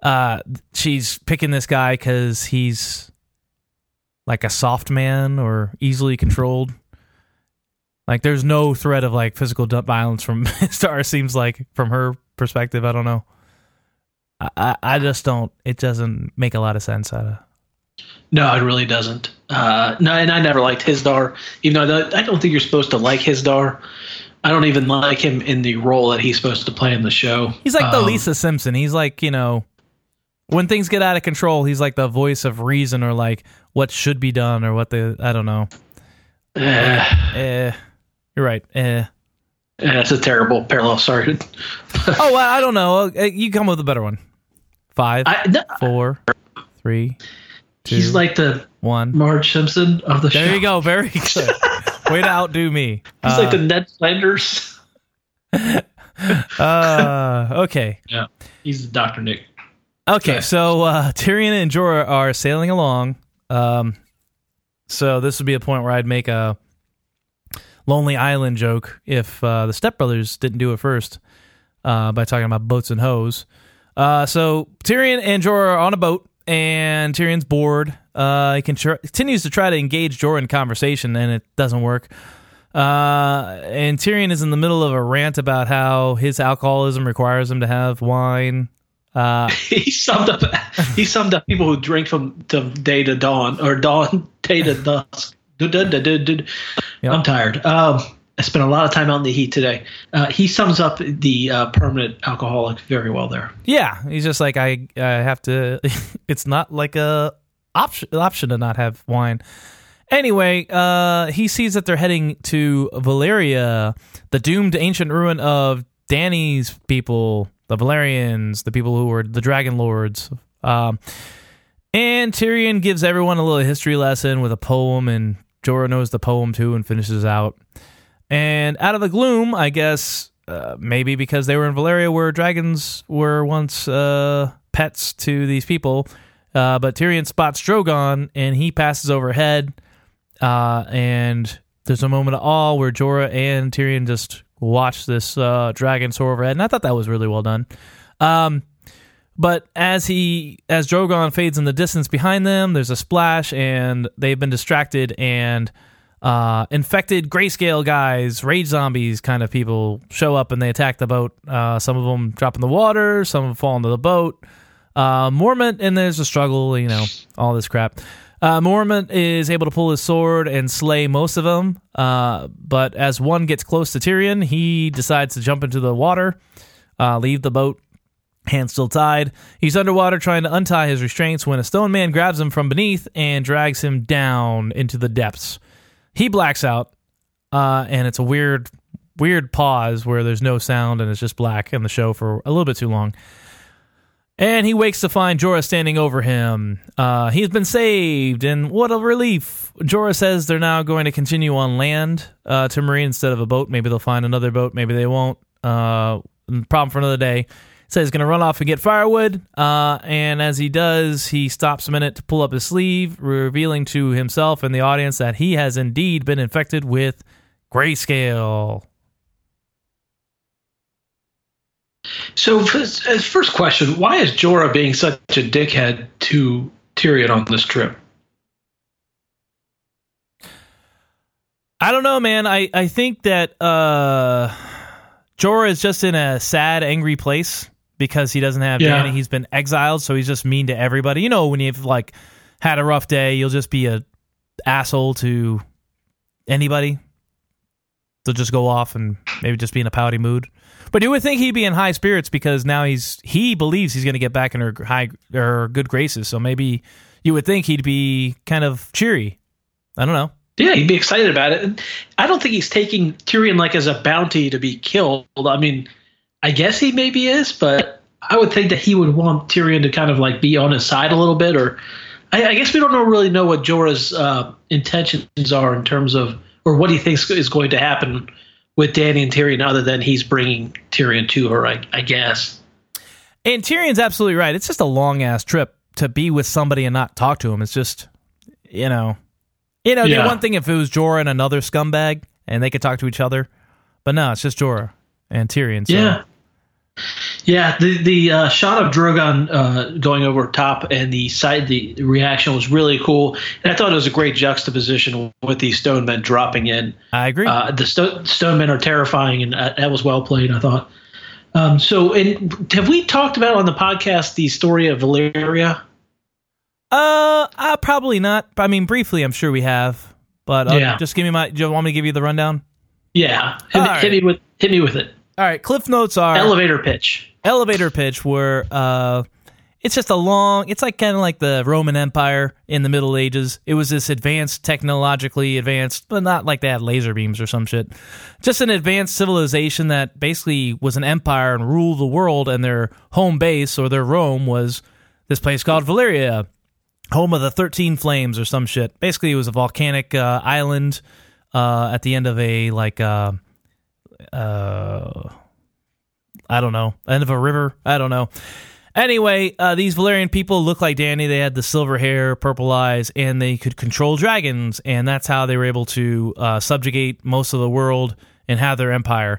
uh, she's picking this guy because he's like a soft man or easily controlled. Like, there's no threat of like physical violence from Star. Seems like from her perspective. I don't know. I, I, I just don't. It doesn't make a lot of sense. Out of No, it really doesn't. Uh, no, and I never liked Hizdahr. Even though I don't think you're supposed to like Hizdahr. I don't even like him in the role that he's supposed to play in the show. He's like the Um, Lisa Simpson. He's like, you know, when things get out of control, he's like the voice of reason or like what should be done or what the I don't know. eh, Eh, you're right. Eh. that's a terrible parallel. Sorry. Oh, well, I don't know. Uh, You come up with a better one. Five, I, no, four, three, two, he's like the one. Marge Simpson of the show. There you go. Very good. Way to outdo me. He's Uh, like the Ned Flanders. uh, okay. Yeah, he's the Doctor Nick. Okay, Okay. so uh, Tyrion and Jorah are sailing along. Um, so this would be a point where I'd make a Lonely Island joke if uh, the stepbrothers didn't do it first. uh, by talking about boats and hoes. Uh, so Tyrion and Jorah are on a boat, and Tyrion's bored. Uh, he tr- continues to try to engage Jorah in conversation, and it doesn't work. Uh, and Tyrion is in the middle of a rant about how his alcoholism requires him to have wine. Uh, he summed up. He summed up people who drink from to day to dawn or dawn day to dusk. Yep. I'm tired. Um, I spent a lot of time out in the heat today. Uh, he sums up the uh, permanent alcoholic very well there. Yeah, he's just like I. I have to. it's not like a option option to not have wine. Anyway, uh, he sees that they're heading to Valyria, the doomed ancient ruin of Dany's people, the Valyrians, the people who were the Dragon Lords. Um, and Tyrion gives everyone a little history lesson with a poem, and Jorah knows the poem too and finishes out. And out of the gloom, I guess uh, maybe because they were in Valyria, where dragons were once uh, pets to these people. Uh, but Tyrion spots Drogon and he passes overhead. Uh, and there's a moment of awe where Jorah and Tyrion just watch this uh, dragon soar overhead. And I thought that was really well done. Um, but as he as Drogon fades in the distance behind them, there's a splash and they've been distracted and uh, infected grayscale guys, rage zombies kind of people show up and they attack the boat. Uh, some of them drop in the water, some of them fall into the boat. Uh, Mormont, and there's a struggle, you know, all this crap. Uh, Mormont is able to pull his sword and slay most of them, uh, but as one gets close to Tyrion, he decides to jump into the water, uh, leave the boat, hands still tied. He's underwater trying to untie his restraints when a stone man grabs him from beneath and drags him down into the depths. He blacks out, uh, and it's a weird, weird pause where there's no sound and it's just black in the show for a little bit too long. And he wakes to find Jorah standing over him. Uh, he's been saved, and what a relief! Jorah says they're now going to continue on land uh, to Meereen instead of a boat. Maybe they'll find another boat. Maybe they won't. Uh, problem for another day. Says he's going to run off and get firewood. Uh, and as he does, he stops a minute to pull up his sleeve, revealing to himself and the audience that he has indeed been infected with grayscale. So, first question: Why is Jorah being such a dickhead to Tyrion on this trip? I don't know, man. I I think that uh, Jorah is just in a sad, angry place because he doesn't have yeah. Dany. He's been exiled, so he's just mean to everybody. You know, when you've like had a rough day, you'll just be a asshole to anybody. They'll just go off and maybe just be in a pouty mood. But you would think he'd be in high spirits because now he's he believes he's going to get back in her high or good graces. So maybe you would think he'd be kind of cheery. I don't know. Yeah, he'd be excited about it. I don't think he's taking Tyrion like as a bounty to be killed. I mean, I guess he maybe is, but I would think that he would want Tyrion to kind of like be on his side a little bit, or I, I guess we don't know, really know what Jorah's uh, intentions are in terms of or what he thinks is going to happen with Dany and Tyrion, other than he's bringing Tyrion to her. I, I guess. And Tyrion's absolutely right. It's just a long ass trip to be with somebody and not talk to him. It's just, you know, you know, yeah. the one thing if it was Jorah and another scumbag and they could talk to each other, but no, it's just Jorah and Tyrion. So. Yeah. Yeah, the the uh, shot of Drogon uh, going over top and the side the reaction was really cool, and I thought it was a great juxtaposition with the stone men dropping in. I agree. Uh, the sto- stone men are terrifying, and uh, that was well played. I thought. Um, so, and have we talked about on the podcast the story of Valyria? Uh, uh probably not. I mean, briefly, I'm sure we have. But uh, yeah. just give me my. Do you want me to give you the rundown? Yeah, hit, me, right. hit me with hit me with it. All right, cliff notes are elevator pitch. Elevator pitch where uh it's just a long it's like kind of like the Roman Empire in the Middle Ages. It was this advanced technologically advanced, but not like they had laser beams or some shit. Just an advanced civilization that basically was an empire and ruled the world and their home base or their Rome was this place called Valyria, home of the 13 flames or some shit. Basically it was a volcanic uh, island uh, at the end of a like uh, uh, I don't know, end of a river. I don't know. Anyway, uh, these Valyrian people look like Dany. They had the silver hair, purple eyes, and they could control dragons, and that's how they were able to uh, subjugate most of the world and have their empire.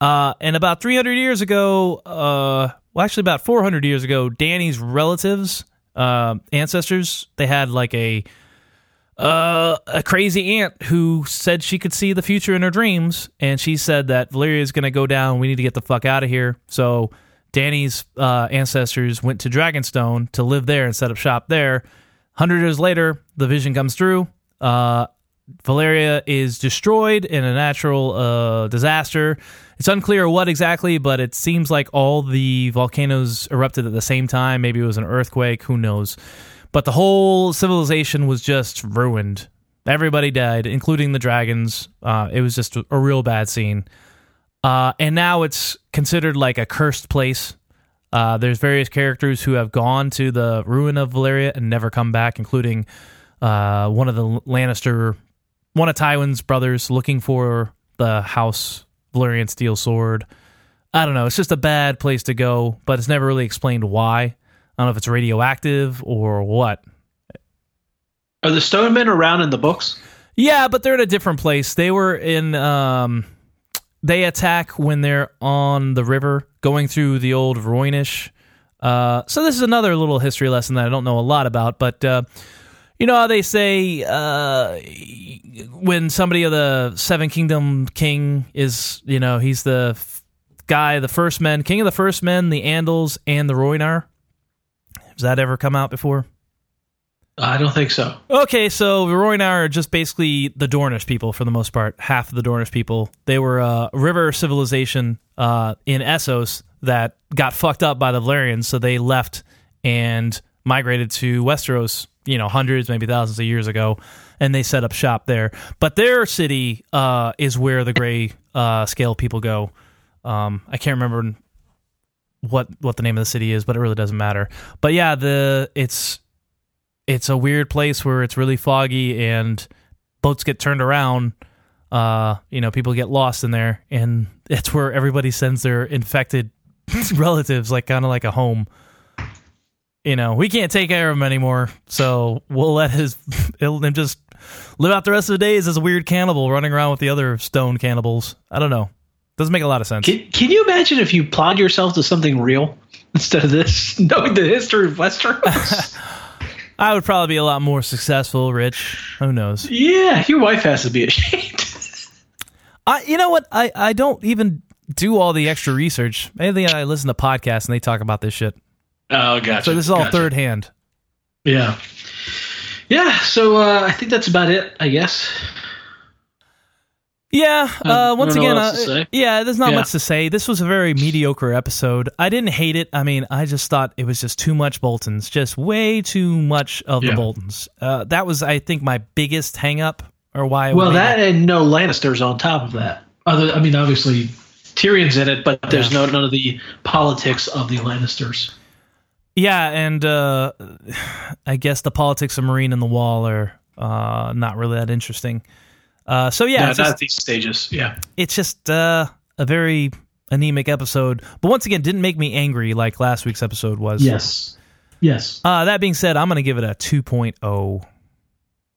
Uh, and about 300 years ago, uh, well, actually about 400 years ago, Dany's relatives, uh, ancestors, they had like a uh, a crazy aunt who said she could see the future in her dreams, and she said that Valyria is going to go down. We need to get the fuck out of here. So Dany's uh, ancestors went to Dragonstone to live there and set up shop there. Hundred years later, the vision comes through. Uh, Valyria is destroyed in a natural uh, disaster. It's unclear what exactly, but it seems like all the volcanoes erupted at the same time. Maybe it was an earthquake. Who knows? But the whole civilization was just ruined. Everybody died, including the dragons. Uh, it was just a real bad scene. Uh, and now it's considered like a cursed place. Uh, there's various characters who have gone to the ruin of Valyria and never come back, including uh, one of the Lannister, one of Tywin's brothers, looking for the House Valyrian steel sword. I don't know. It's just a bad place to go, but it's never really explained why. I don't know if it's radioactive or what. Are the Stonemen around in the books? Yeah, but they're in a different place. They were in. Um, they attack when they're on the river, going through the old Rhoynish. Uh, so this is another little history lesson that I don't know a lot about, but uh, you know how they say uh, when somebody of the Seven Kingdom king is, you know, he's the f- guy, the first men, king of the first men, the Andals, and the Rhoynar. Has that ever come out before? I don't think so. Okay, so Rhoynar are just basically the Dornish people for the most part. Half of the Dornish people. They were a river civilization uh, in Essos that got fucked up by the Valyrians, so they left and migrated to Westeros. You know, hundreds, maybe thousands of years ago, and they set up shop there. But their city uh, is where the gray uh, scale people go. Um, I can't remember what what the name of the city is, but it really doesn't matter. But yeah, the it's it's a weird place where it's really foggy and boats get turned around. Uh, you know, people get lost in there, and it's where everybody sends their infected relatives, like kind of like a home. You know, we can't take care of him anymore, so we'll let his him just live out the rest of the days as a weird cannibal running around with the other stone cannibals. I don't know. Doesn't make a lot of sense. Can, can you imagine if you applied yourself to something real instead of this, knowing the history of Westeros? I would probably be a lot more successful, Rich. Who knows? yeah, your wife has to be ashamed. I, you know what? I, I don't even do all the extra research. Maybe I listen to podcasts and they talk about this shit. oh, gotcha. So this is all gotcha. third hand. Yeah. Yeah, so uh, I think that's about it, I guess. Yeah. Uh, once again, uh, yeah. There's not Yeah. much to say. This was a very mediocre episode. I didn't hate it. I mean, I just thought it was just too much Boltons, just way too much of the Boltons. Uh, that was, I think, my biggest hang up, or why. Well, that and no Lannisters on top of that. Other, I mean, obviously Tyrion's in it, but there's no none of the politics of the Lannisters. Yeah, and uh, I guess the politics of Meereen and the Wall are uh, not really that interesting. Uh, so yeah, Yeah, it's not just, these stages. Yeah. it's just uh, a very anemic episode. But once again, didn't make me angry like last week's episode was. Yes. Yes. Uh, that being said, I'm going to give it a 2.0.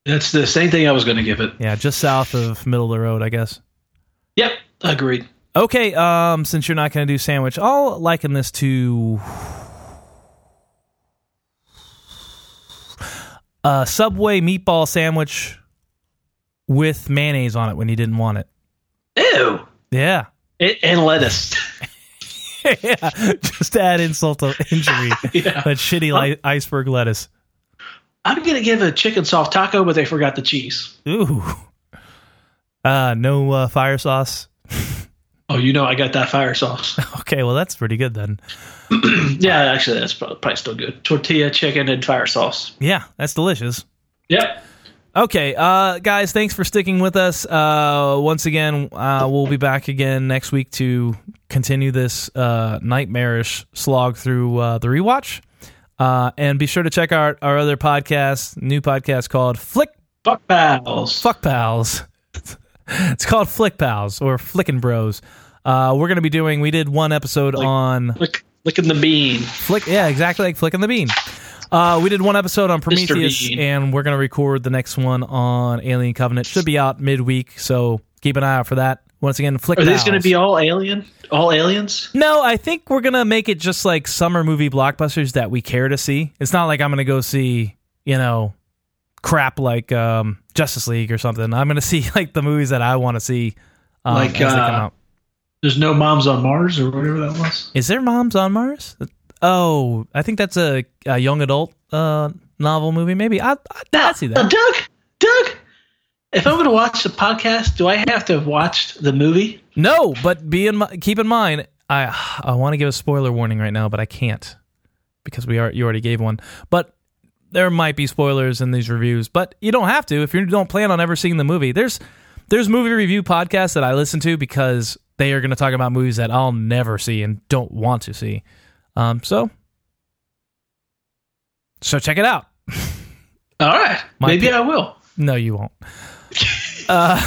That's the same thing I was going to give it. Yeah, just south of middle of the road, I guess. Yep. Agreed. Okay, um, since you're not going to do sandwich, I'll liken this to a Subway meatball sandwich with mayonnaise on it when you didn't want it. Ew. Yeah. And, and lettuce. yeah, just to add insult to injury. Yeah. That shitty li- iceberg lettuce. I'm going to give a chicken soft taco, but they forgot the cheese. Ooh. Uh, no uh, fire sauce. Oh, you know I got that fire sauce. Okay, well that's pretty good then. yeah, actually, that's probably, probably still good. Tortilla, chicken, and fire sauce. Yeah, that's delicious. Yep. Okay, uh, guys, thanks for sticking with us. Uh, once again, uh, we'll be back again next week to continue this uh, nightmarish slog through uh, the rewatch. Uh, and be sure to check out our other podcast, new podcast called Flick Fuck pals. Fuck Pals. it's called Flick Pals or Flickin' Bros. Uh, we're gonna be doing. We did one episode Like- on Lick, licking the bean. Flick. Yeah, exactly like Flicking the Bean. Uh, we did one episode on Prometheus, and we're gonna record the next one on Alien Covenant. Should be out midweek, so keep an eye out for that. Once again, flick. Are these going to be all alien? All aliens? No, I think we're gonna make it just like summer movie blockbusters that we care to see. It's not like I'm gonna go see, you know, crap like um, Justice League or something. I'm gonna see like the movies that I want to see. Um, like uh, there's no Moms on Mars or whatever that was. Is there Moms on Mars? Oh, I think that's a, a young adult uh, novel movie. Maybe I I see that. Doug, Doug, if I'm going to watch the podcast, do I have to have watched the movie? No, but be in keep in mind, I I want to give a spoiler warning right now, but I can't because we are you already gave one. But there might be spoilers in these reviews, but you don't have to if you don't plan on ever seeing the movie. There's there's movie review podcasts that I listen to because they are going to talk about movies that I'll never see and don't want to see. Um, so, so check it out. All right, My maybe I will. No, you won't. uh,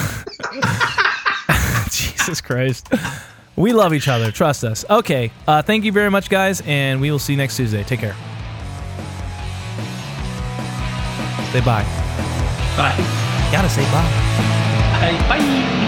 Jesus Christ. We love each other. Trust us. Okay. Uh, thank you very much, guys, and we will see you next Tuesday. Take care. Say bye. Bye. gotta say bye. Bye. Bye.